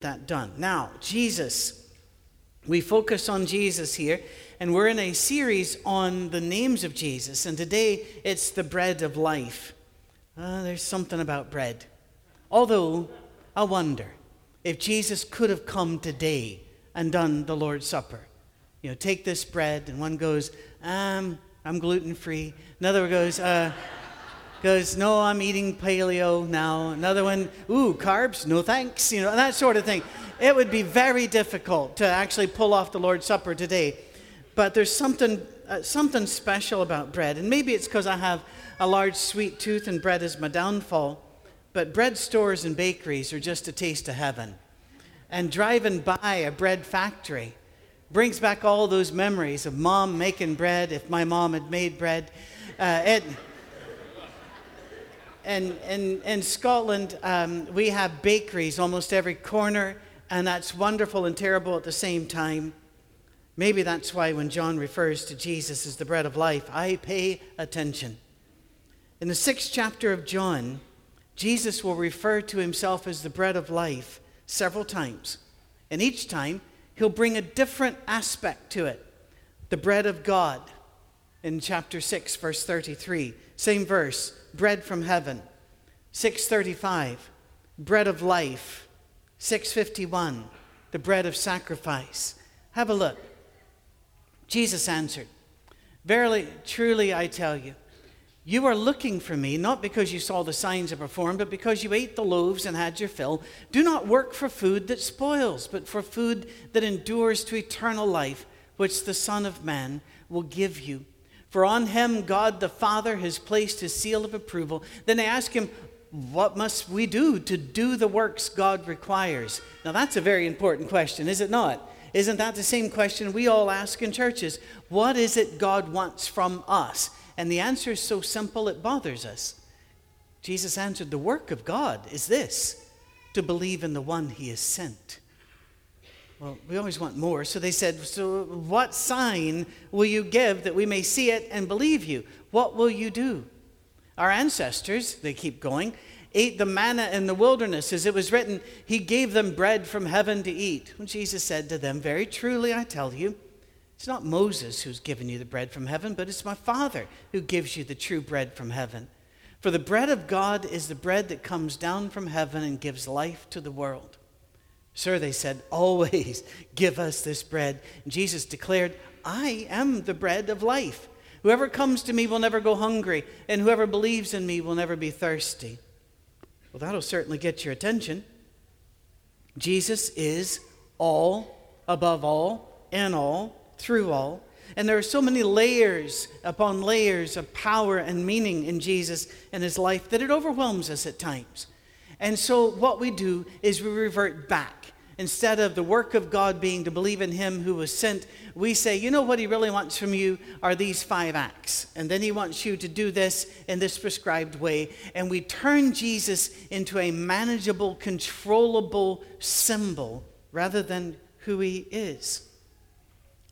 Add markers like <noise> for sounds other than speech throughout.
that done. Now, Jesus. We focus on Jesus here, and we're in a series on the names of Jesus, and today it's the bread of life. Uh, there's something about bread. Although, I wonder if Jesus could have come today and done the Lord's Supper. You know, take this bread, and one goes, um, I'm gluten free. Another one goes, uh, goes, no, I'm eating paleo now. Another one, ooh, carbs, no thanks, you know, that sort of thing. It would be very difficult to actually pull off the Lord's Supper today. But there's something, uh, something special about bread. And maybe it's because I have a large sweet tooth and bread is my downfall. But bread stores and bakeries are just a taste of heaven. And driving by a bread factory brings back all those memories of mom making bread, if my mom had made bread. Uh, it, and in, in Scotland, um, we have bakeries almost every corner, and that's wonderful and terrible at the same time. Maybe that's why when John refers to Jesus as the bread of life, I pay attention. In the sixth chapter of John, Jesus will refer to himself as the bread of life several times. And each time, he'll bring a different aspect to it. The bread of God in chapter 6, verse 33. Same verse bread from heaven. 635, bread of life. 651, the bread of sacrifice. Have a look. Jesus answered, Verily, truly, I tell you, you are looking for me not because you saw the signs I performed, but because you ate the loaves and had your fill. Do not work for food that spoils, but for food that endures to eternal life, which the Son of Man will give you. For on him God the Father has placed his seal of approval. Then they ask him, What must we do to do the works God requires? Now that's a very important question, is it not? Isn't that the same question we all ask in churches? What is it God wants from us? And the answer is so simple it bothers us. Jesus answered, The work of God is this to believe in the one he has sent. Well, we always want more. So they said, So what sign will you give that we may see it and believe you? What will you do? Our ancestors, they keep going, ate the manna in the wilderness. As it was written, He gave them bread from heaven to eat. When Jesus said to them, Very truly, I tell you, it's not Moses who's given you the bread from heaven, but it's my Father who gives you the true bread from heaven. For the bread of God is the bread that comes down from heaven and gives life to the world. Sir, they said, always give us this bread. Jesus declared, I am the bread of life. Whoever comes to me will never go hungry, and whoever believes in me will never be thirsty. Well, that'll certainly get your attention. Jesus is all, above all, in all, through all. And there are so many layers upon layers of power and meaning in Jesus and his life that it overwhelms us at times. And so, what we do is we revert back instead of the work of God being to believe in Him who was sent, we say, you know what He really wants from you are these five acts. And then He wants you to do this in this prescribed way. And we turn Jesus into a manageable, controllable symbol rather than who He is.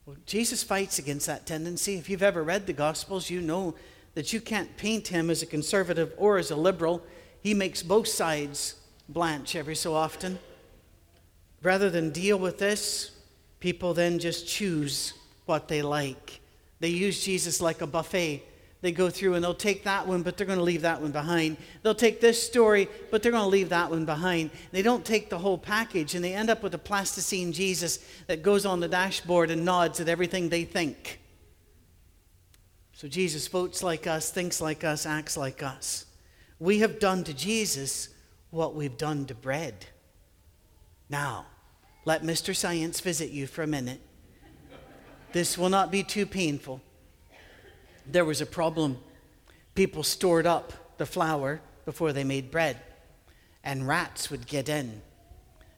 Well, Jesus fights against that tendency. If you've ever read the Gospels, you know that you can't paint Him as a conservative or as a liberal. He makes both sides blanch every so often. Rather than deal with this, people then just choose what they like. They use Jesus like a buffet. They go through and they'll take that one, but they're going to leave that one behind. They'll take this story, but they're going to leave that one behind. They don't take the whole package, and they end up with a plasticine Jesus that goes on the dashboard and nods at everything they think. So Jesus votes like us, thinks like us, acts like us. We have done to Jesus what we've done to bread. Now, let Mr. Science visit you for a minute. This will not be too painful. There was a problem. People stored up the flour before they made bread, and rats would get in,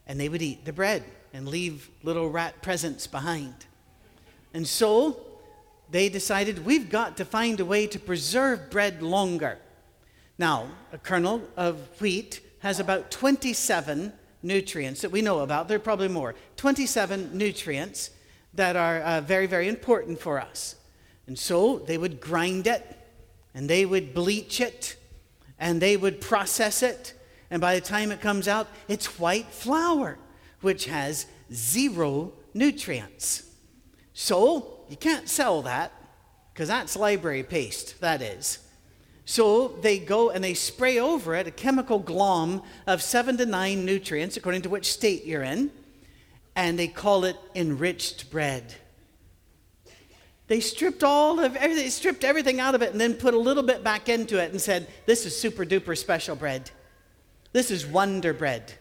and they would eat the bread and leave little rat presents behind. And so they decided we've got to find a way to preserve bread longer. Now, a kernel of wheat has about 27 nutrients that we know about. There are probably more. 27 nutrients that are uh, very, very important for us. And so they would grind it, and they would bleach it, and they would process it. And by the time it comes out, it's white flour. which has zero nutrients. So you can't sell that because that's library paste, that is. So they go and they spray over it a chemical glom of seven to nine nutrients, according to which state you're in, and they call it enriched bread. They stripped all of everything, stripped everything out of it, and then put a little bit back into it and said, "This is super duper special bread. This is wonder bread."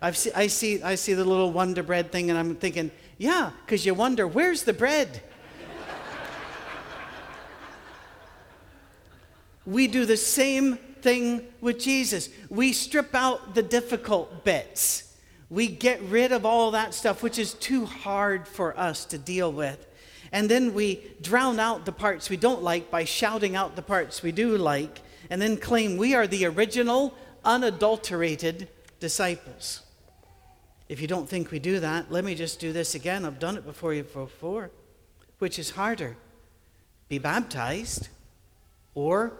I've see, I see, I see the little wonder bread thing, and I'm thinking, yeah, because you wonder where's the bread. We do the same thing with Jesus. We strip out the difficult bits. We get rid of all that stuff which is too hard for us to deal with. And then we drown out the parts we don't like by shouting out the parts we do like, and then claim we are the original, unadulterated disciples. If you don't think we do that, let me just do this again. I've done it before you before. Which is harder? Be baptized or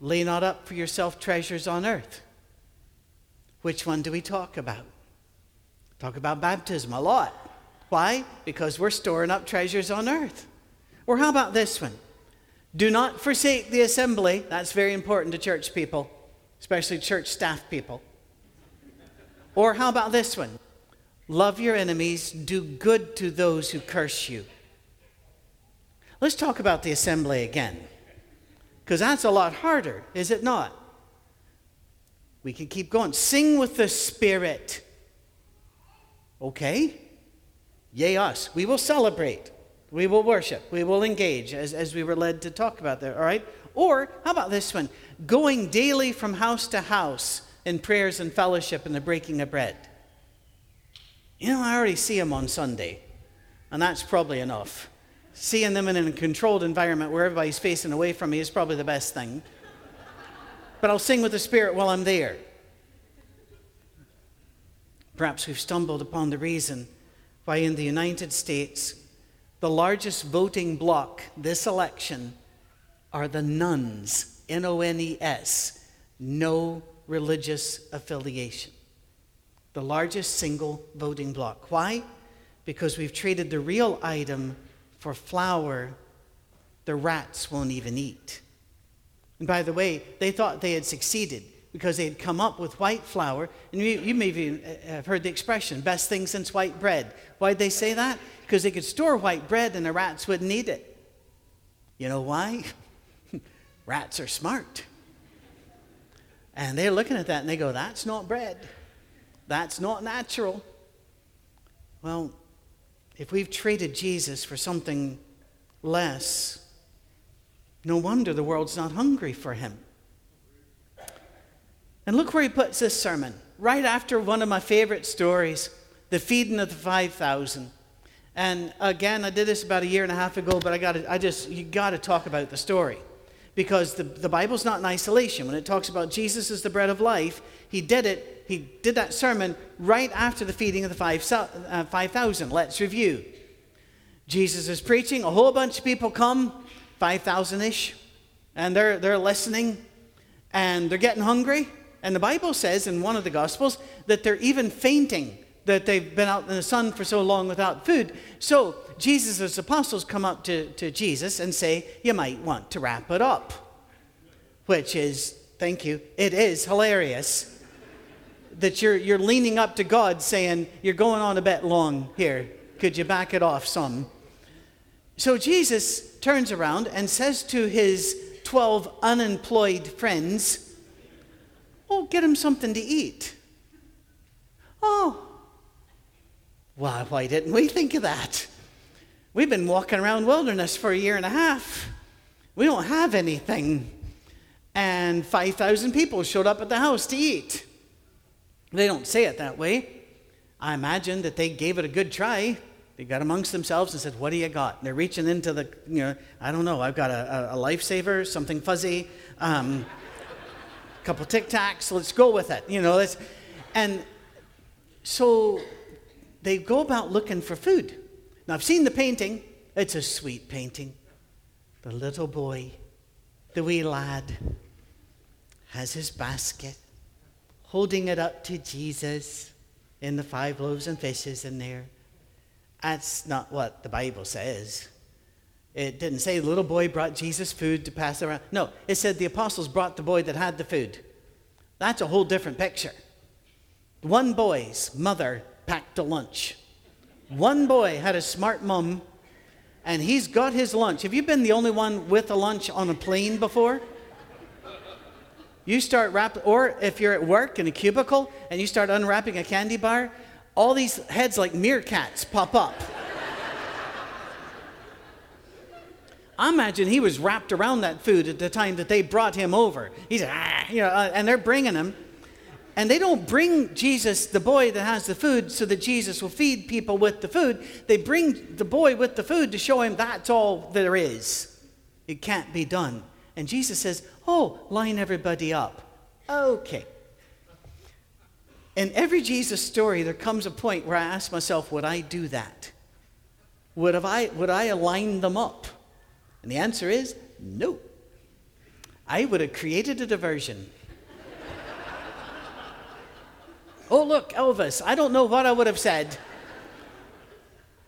lay not up for yourself treasures on earth? Which one do we talk about? Talk about baptism a lot. Why? Because we're storing up treasures on earth. Or how about this one? Do not forsake the assembly. That's very important to church people, especially church staff people. Or how about this one? Love your enemies, do good to those who curse you. Let's talk about the assembly again, because that's a lot harder, is it not? We can keep going. Sing with the Spirit. Okay? Yay, us. We will celebrate. We will worship. We will engage as, as we were led to talk about there, all right? Or how about this one? Going daily from house to house in prayers and fellowship and the breaking of bread. You know, I already see them on Sunday, and that's probably enough. Seeing them in a controlled environment where everybody's facing away from me is probably the best thing. But I'll sing with the Spirit while I'm there. Perhaps we've stumbled upon the reason why in the United States, the largest voting bloc this election are the nones, N O N E S, no religious affiliation the largest single voting bloc. Why? Because we've traded the real item for flour the rats won't even eat. And by the way, they thought they had succeeded because they had come up with white flour. And you, you maybe uh, have heard the expression, best thing since white bread. Why'd they say that? Because they could store white bread and the rats wouldn't eat it. You know why? <laughs> rats are smart. And they're looking at that and they go, that's not bread. That's not natural. Well, if we've traded Jesus for something less, no wonder the world's not hungry for him. And look where he puts this sermon right after one of my favorite stories the feeding of the 5,000. And again, I did this about a year and a half ago, but I gotta, I just, you got to talk about the story. Because the, the Bible's not in isolation. When it talks about Jesus as the bread of life, he did it he did that sermon right after the feeding of the 5,000. Uh, 5, Let's review. Jesus is preaching, a whole bunch of people come, 5,000 ish, and they're, they're listening and they're getting hungry. And the Bible says in one of the Gospels that they're even fainting, that they've been out in the sun for so long without food. So Jesus' apostles come up to, to Jesus and say, You might want to wrap it up. Which is, thank you, it is hilarious that you're, you're leaning up to God saying, You're going on a bit long here. Could you back it off some? So Jesus turns around and says to his 12 unemployed friends, Oh, get him something to eat. Oh, why, why didn't we think of that? We've been walking around wilderness for a year and a half. We don't have anything. And 5,000 people showed up at the house to eat. They don't say it that way. I imagine that they gave it a good try. They got amongst themselves and said, What do you got? And they're reaching into the, you know, I don't know, I've got a, a, a lifesaver, something fuzzy, um, a couple Tic Tacs, let's go with it. You know, let's, and so they go about looking for food. Now, I've seen the painting, it's a sweet painting. The little boy, the wee lad, has his basket holding it up to Jesus. in the five loaves and fishes in there. That's not what the Bible says. It didn't say the little boy brought Jesus food to pass around. No, it said the apostles brought the boy that had the food. That's a whole different picture. One boy's mother packed a lunch. One boy had a smart mom, and he's got his lunch. Have you been the only one with a lunch on a plane before? You start wrapping, or if you're at work in a cubicle and you start unwrapping a candy bar, all these heads like meerkats pop up. I imagine he was wrapped around that food at the time that they brought him over. He's, ah, you know, uh, and they're bringing him. And they don't bring Jesus, the boy that has the food, so that Jesus will feed people with the food. They bring the boy with the food to show him that's all there is. It can't be done. And Jesus says, Oh, line everybody up. Okay. In every Jesus story, there comes a point where I ask myself, would I do that? Would, have I, would I align them up? And the answer is no. I would have created a diversion. Oh, look, Elvis, I don't know what I would have said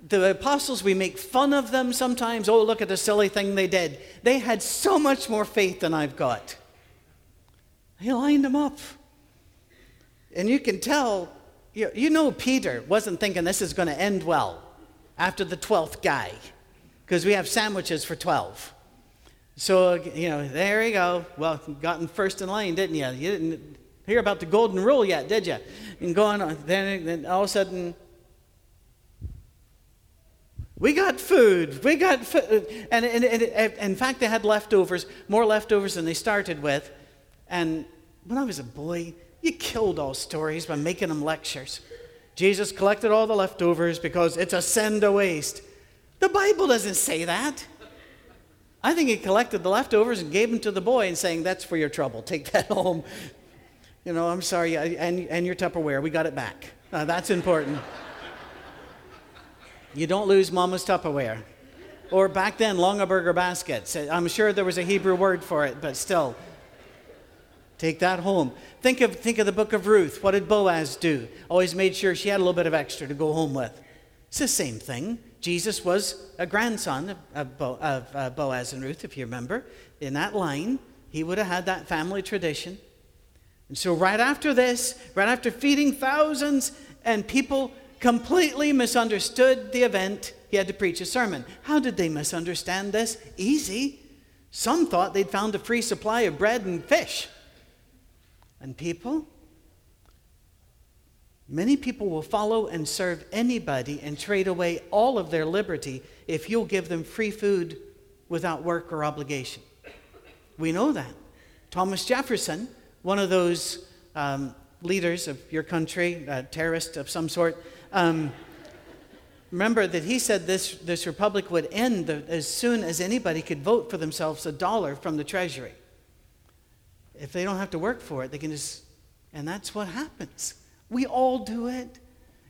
the apostles, we make fun of them sometimes. Oh, look at the silly thing they did. They had so much more faith than I've got. He lined them up. And you can tell, you, you know, Peter wasn't thinking this is going to end well after the 12th guy, because we have sandwiches for 12. So, you know, there you go. Well, gotten first in line, didn't you? You didn't hear about the golden rule yet, did you? And going on, then, then all of a sudden, we got food. We got food. And, and, and, and, in fact, they had leftovers, more leftovers than they started with. And when I was a boy, you killed all stories by making them lectures. Jesus collected all the leftovers because it's a sin to waste. The Bible doesn't say that. I think he collected the leftovers and gave them to the boy and saying, That's for your trouble. Take that <laughs> home. You know, I'm sorry, and, and your Tupperware, we got it back. Uh, that's important. You don't lose mama's Tupperware. Or back then, Longaberger baskets. I'm sure there was a Hebrew word for it, but still. Take that home. Think of, think of the book of Ruth. What did Boaz do? Always made sure she had a little bit of extra to go home with. It's the same thing. Jesus was a grandson of, Bo, of uh, Boaz and Ruth, if you remember. In that line, he would have had that family tradition. And so, right after this, right after feeding thousands and people completely misunderstood the event, he had to preach a sermon. How did they misunderstand this? Easy. Some thought they'd found a free supply of bread and fish. And people? Many people will follow and serve anybody and trade away all of their liberty if you'll give them free food without work or obligation. We know that. Thomas Jefferson, one of those um, leaders of your country, a terrorist of some sort, um, remember that he said this, this republic would end as soon as anybody could vote for themselves a dollar from the treasury. If they don't have to work for it, they can just, and that's what happens. We all do it.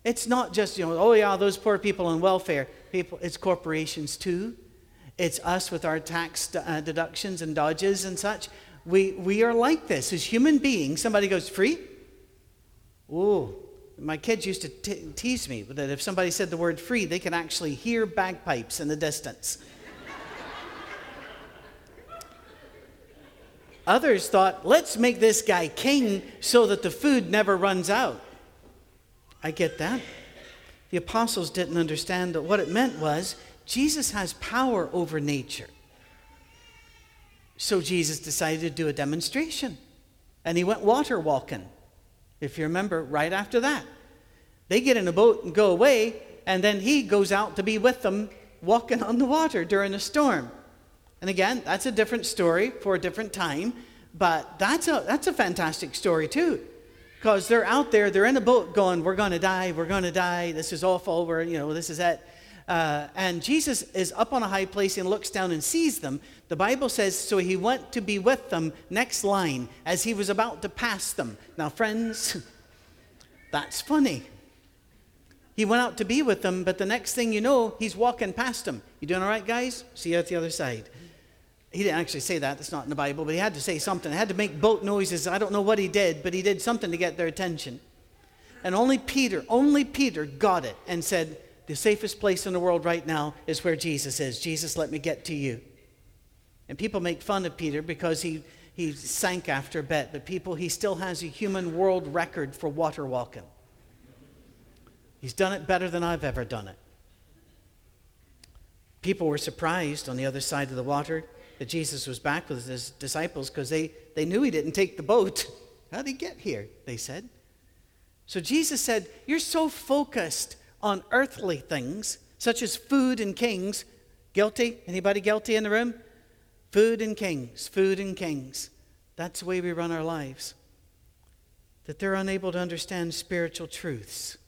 It's not just, you know, oh yeah, those poor people on welfare. People, it's corporations too. It's us with our tax uh, deductions and dodges and such. We, we are like this. As human beings, somebody goes, free? Ooh, my kids used to t- tease me that if somebody said the word free, they could actually hear bagpipes in the distance. Others thought, let's make this guy king so that the food never runs out. I get that. The apostles didn't understand that what it meant was Jesus has power over nature. So Jesus decided to do a demonstration. And he went water walking. If you remember, right after that, they get in a boat and go away, and then he goes out to be with them walking on the water during a storm. And again, that's a different story for a different time, but that's a, that's a fantastic story too. Because they're out there, they're in a boat going, We're going to die, we're going to die, this is awful, we're, you know, this is it. Uh, and Jesus is up on a high place and looks down and sees them. The Bible says, so he went to be with them, next line, as he was about to pass them. Now, friends, <laughs> that's funny. He went out to be with them, but the next thing you know, he's walking past them. You doing all right, guys? See you at the other side. He didn't actually say that, that's not in the Bible, but he had to say something. He had to make boat noises. I don't know what he did, but he did something to get their attention. And only Peter, only Peter got it and said, The safest place in the world right now is where Jesus is. Jesus, let me get to you. And people make fun of Peter because he, he sank after a bit, but people, he still has a human world record for water walking. He's done it better than I've ever done it. People were surprised on the other side of the water that Jesus was back with his disciples because they, they knew he didn't take the boat. <laughs> How'd he get here? They said. So Jesus said, You're so focused on earthly things, such as food and kings. Guilty? Anybody guilty in the room? Food and kings, food and kings. That's the way we run our lives. That they're unable to understand spiritual truths.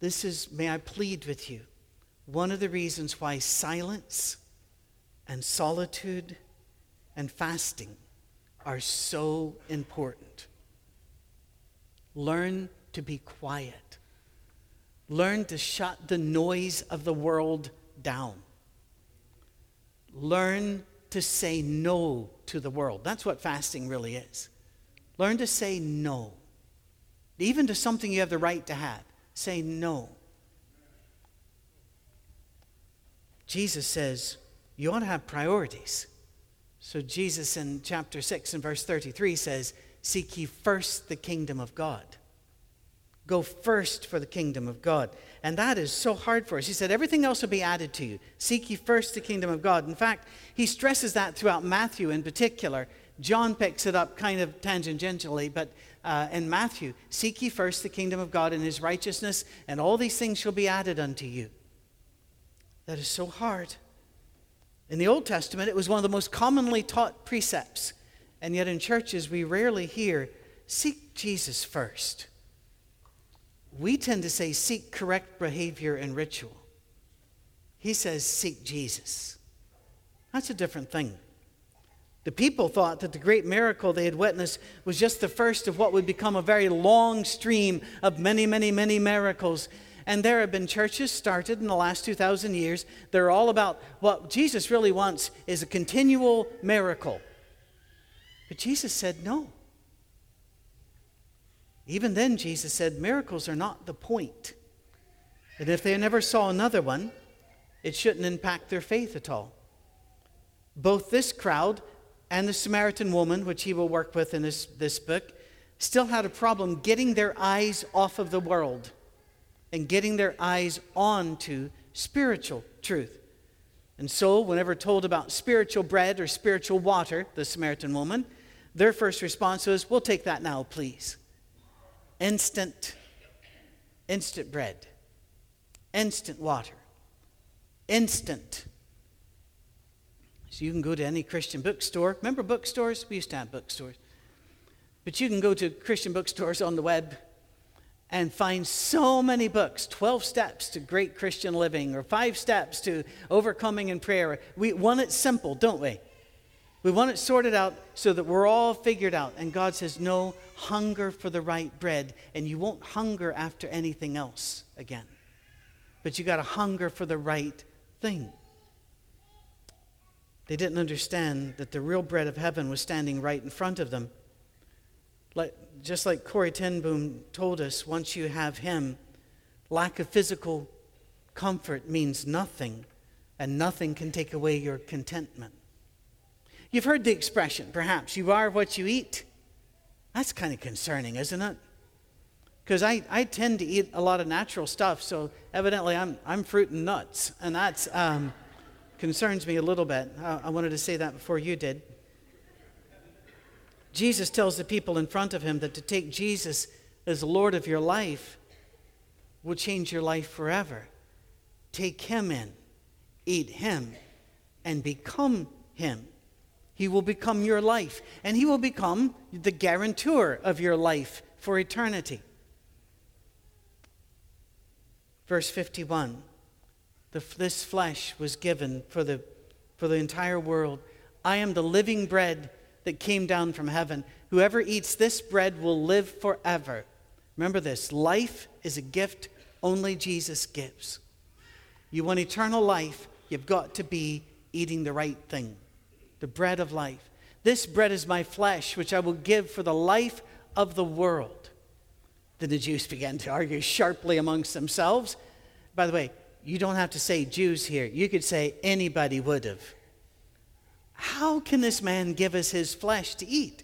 This is, may I plead with you, one of the reasons why silence and solitude and fasting are so important. Learn to be quiet. Learn to shut the noise of the world down. Learn to say no to the world. That's what fasting really is. Learn to say no, even to something you have the right to have. Say no. Jesus says you ought to have priorities. So, Jesus in chapter 6 and verse 33 says, Seek ye first the kingdom of God. Go first for the kingdom of God. And that is so hard for us. He said, Everything else will be added to you. Seek ye first the kingdom of God. In fact, he stresses that throughout Matthew in particular. John picks it up kind of tangentially, but uh, in Matthew, seek ye first the kingdom of God and his righteousness, and all these things shall be added unto you. That is so hard. In the Old Testament, it was one of the most commonly taught precepts, and yet in churches, we rarely hear, seek Jesus first. We tend to say, seek correct behavior and ritual. He says, seek Jesus. That's a different thing. The people thought that the great miracle they had witnessed was just the first of what would become a very long stream of many, many, many miracles. And there have been churches started in the last 2,000 years. They're all about what Jesus really wants is a continual miracle. But Jesus said no. Even then, Jesus said miracles are not the point. And if they never saw another one, it shouldn't impact their faith at all. Both this crowd and the Samaritan woman, which he will work with in this, this book, still had a problem getting their eyes off of the world and getting their eyes onto spiritual truth. And so, whenever told about spiritual bread or spiritual water, the Samaritan woman, their first response was, We'll take that now, please. Instant, instant bread, instant water, instant so you can go to any Christian bookstore. Remember bookstores? We used to have bookstores. But you can go to Christian bookstores on the web and find so many books 12 steps to great Christian living or five steps to overcoming in prayer. We want it simple, don't we? We want it sorted out so that we're all figured out. And God says, no, hunger for the right bread, and you won't hunger after anything else again. But you got to hunger for the right thing. They didn't understand that the real bread of heaven was standing right in front of them. Like, just like Corrie ten Boom told us, once you have Him, lack of physical comfort means nothing, and nothing can take away your contentment. You've heard the expression, perhaps, you are what you eat. That's kind of concerning, isn't it? Because I, I tend to eat a lot of natural stuff, so evidently I'm, I'm fruit and nuts, and that Um, concerns me a little bit. I wanted to say that before you did. Jesus tells the people in front of him that to take Jesus as Lord of your life will change your life forever. Take him in, eat him, and become him. He will become your life, and he will become the guarantor of your life for eternity. Verse 51 the, this flesh was given for the, for the entire world. I am the living bread that came down from heaven. Whoever eats this bread will live forever. Remember this life is a gift only Jesus gives. You want eternal life, you've got to be eating the right thing the bread of life. This bread is my flesh, which I will give for the life of the world. Then the Jews began to argue sharply amongst themselves. By the way, you don't have to say Jews here. You could say anybody would have. How can this man give us his flesh to eat?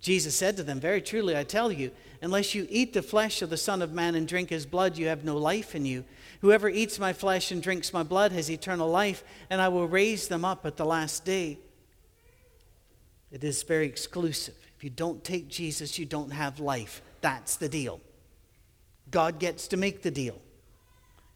Jesus said to them, Very truly, I tell you, unless you eat the flesh of the Son of Man and drink his blood, you have no life in you. Whoever eats my flesh and drinks my blood has eternal life, and I will raise them up at the last day. It is very exclusive. If you don't take Jesus, you don't have life. That's the deal. God gets to make the deal.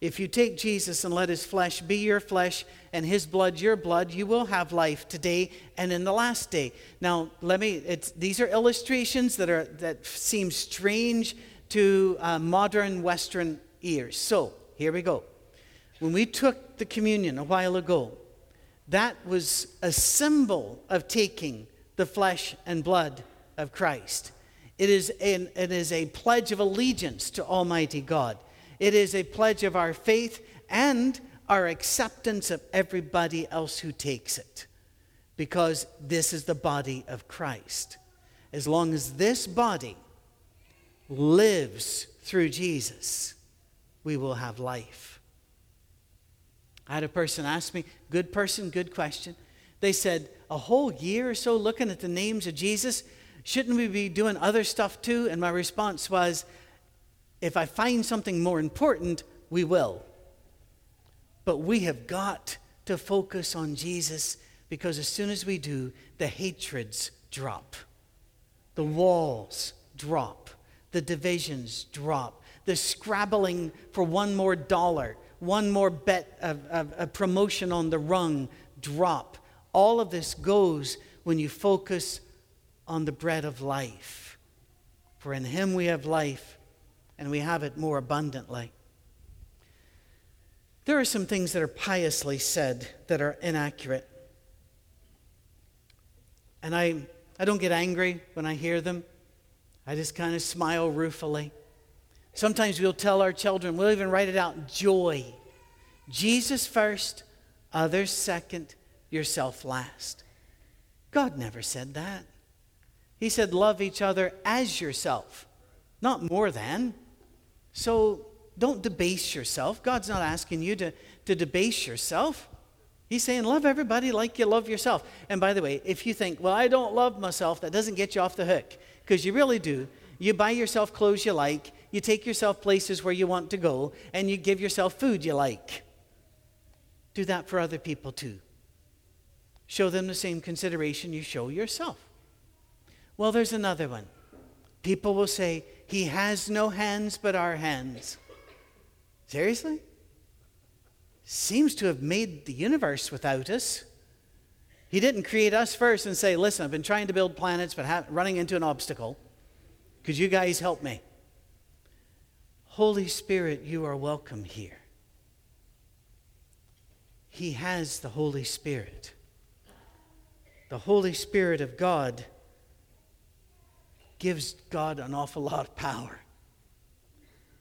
If you take Jesus and let his flesh be your flesh and his blood your blood, you will have life today and in the last day. Now, let me, these are illustrations that, are, that seem strange to uh, modern Western ears. So, here we go. When we took the communion a while ago, that was a symbol of taking the flesh and blood of Christ. It is, an, it is a pledge of allegiance to Almighty God. It is a pledge of our faith and our acceptance of everybody else who takes it. Because this is the body of Christ. As long as this body lives through Jesus, we will have life. I had a person ask me, good person, good question. They said, a whole year or so looking at the names of Jesus, shouldn't we be doing other stuff too? And my response was, if I find something more important, we will. But we have got to focus on Jesus because as soon as we do, the hatreds drop, the walls drop, the divisions drop, the scrabbling for one more dollar, one more bet of promotion on the rung drop. All of this goes when you focus on the bread of life. For in him we have life, and we have it more abundantly. There are some things that are piously said that are inaccurate. And I, I don't get angry when I hear them. I just kind of smile ruefully. Sometimes we'll tell our children, we'll even write it out joy. Jesus first, others second, yourself last. God never said that. He said, love each other as yourself, not more than. So don't debase yourself. God's not asking you to, to debase yourself. He's saying, love everybody like you love yourself. And by the way, if you think, well, I don't love myself, that doesn't get you off the hook, because you really do. You buy yourself clothes you like, you take yourself places where you want to go, and you give yourself food you like. Do that for other people too. Show them the same consideration you show yourself. Well, there's another one. People will say, He has no hands but our hands. Seriously? Seems to have made the universe without us. He didn't create us first and say, Listen, I've been trying to build planets but ha- running into an obstacle. Could you guys help me? Holy Spirit, you are welcome here. He has the Holy Spirit. The Holy Spirit of God gives God an awful lot of power.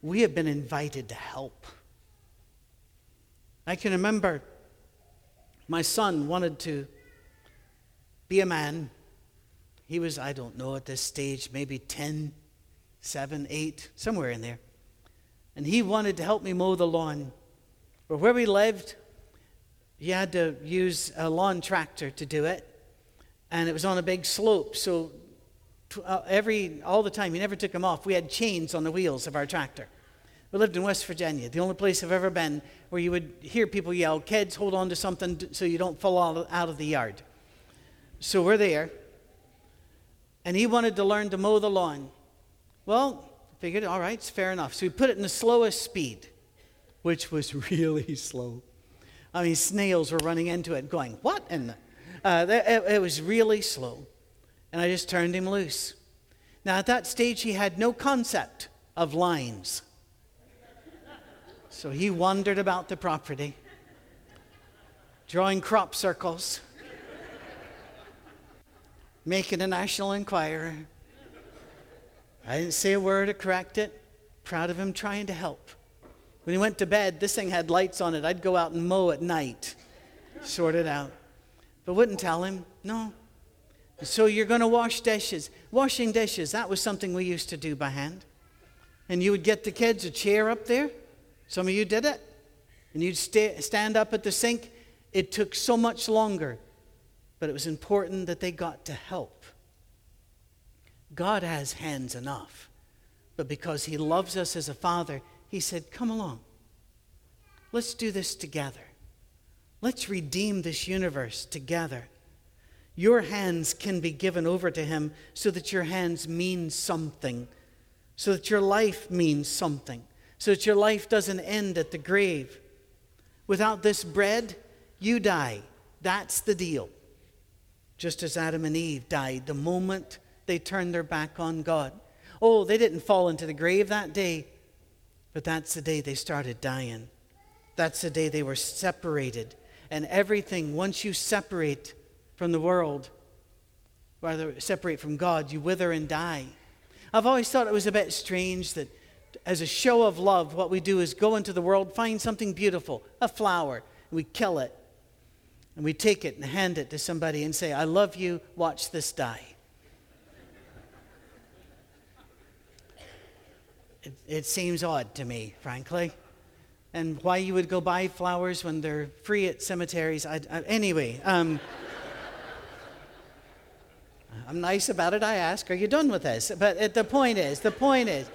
We have been invited to help. I can remember my son wanted to be a man. He was, I don't know, at this stage, maybe 10, 7, 8, somewhere in there. And he wanted to help me mow the lawn. But where we lived, you had to use a lawn tractor to do it. And it was on a big slope, so uh, every all the time. He never took them off. We had chains on the wheels of our tractor. We lived in West Virginia, the only place I've ever been where you would hear people yell, "Kids, hold on to something so you don't fall out of the yard." So we're there, and he wanted to learn to mow the lawn. Well, figured, all right, it's fair enough. So we put it in the slowest speed, which was <laughs> really slow. I mean, snails were running into it, going, "What?" And uh, it, it was really slow and I just turned him loose. Now, at that stage, he had no concept of lines. So he wandered about the property, drawing crop circles, making a National Enquirer. I didn't say a word to correct it. Proud of him trying to help. When he went to bed, this thing had lights on it. I'd go out and mow at night, sort it out. But wouldn't tell him, no, so you're going to wash dishes. Washing dishes, that was something we used to do by hand. And you would get the kids a chair up there. Some of you did it. And you'd sta- stand up at the sink. It took so much longer, but it was important that they got to help. God has hands enough. But because He loves us as a father, He said, Come along. Let's do this together. Let's redeem this universe together. Your hands can be given over to Him so that your hands mean something, so that your life means something, so that your life doesn't end at the grave. Without this bread, you die. That's the deal. Just as Adam and Eve died the moment they turned their back on God. Oh, they didn't fall into the grave that day, but that's the day they started dying. That's the day they were separated. And everything, once you separate from the world, rather separate from God, you wither and die. I've always thought it was a bit strange that as a show of love, what we do is go into the world, find something beautiful, a flower, and we kill it. And we take it and hand it to somebody and say, I love you, watch this die. It, it seems odd to me, frankly. And why you would go buy flowers when they're free at cemeteries. I, I, anyway, um, <laughs> I'm nice about it. I ask, Are you done with this? But uh, the point is, the point is,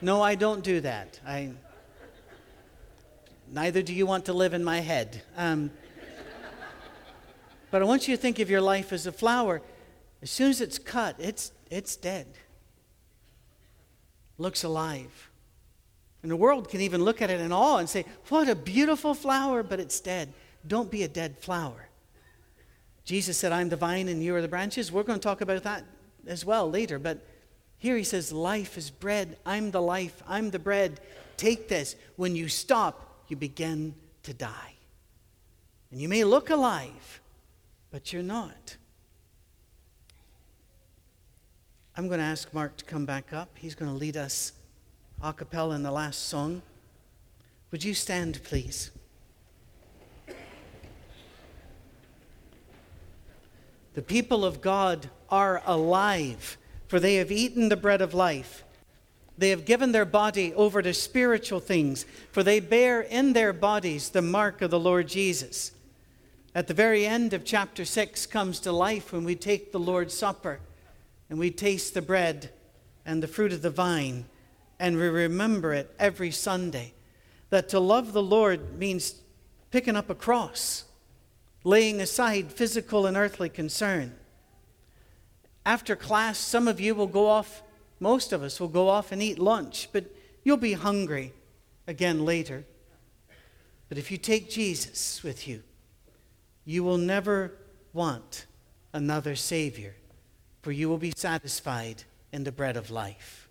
no, I don't do that. I, neither do you want to live in my head. Um, but I want you to think of your life as a flower. As soon as it's cut, it's, it's dead looks alive. And the world can even look at it in awe and say, What a beautiful flower, but it's dead. Don't be a dead flower. Jesus said, I'm the vine and you are the branches. We're going to talk about that as well later. But here he says, Life is bread. I'm the life. I'm the bread. Take this. When you stop, you begin to die. And you may look alive, but you're not. I'm going to ask Mark to come back up. He's going to lead us a cappella in the last song. Would you stand, please? The people of God are alive, for they have eaten the bread of life. They have given their body over to spiritual things, for they bear in their bodies the mark of the Lord Jesus. At the very end of chapter 6 comes to life when we take the Lord's Supper and we taste the bread and the fruit of the vine, and we remember it every Sunday. That to love the Lord means picking up a cross, laying aside physical and earthly concern. After class, some of you will go off, most of us will go off and eat lunch, but you'll be hungry again later. But if you take Jesus with you, you will never want another Savior for you will be satisfied in the bread of life.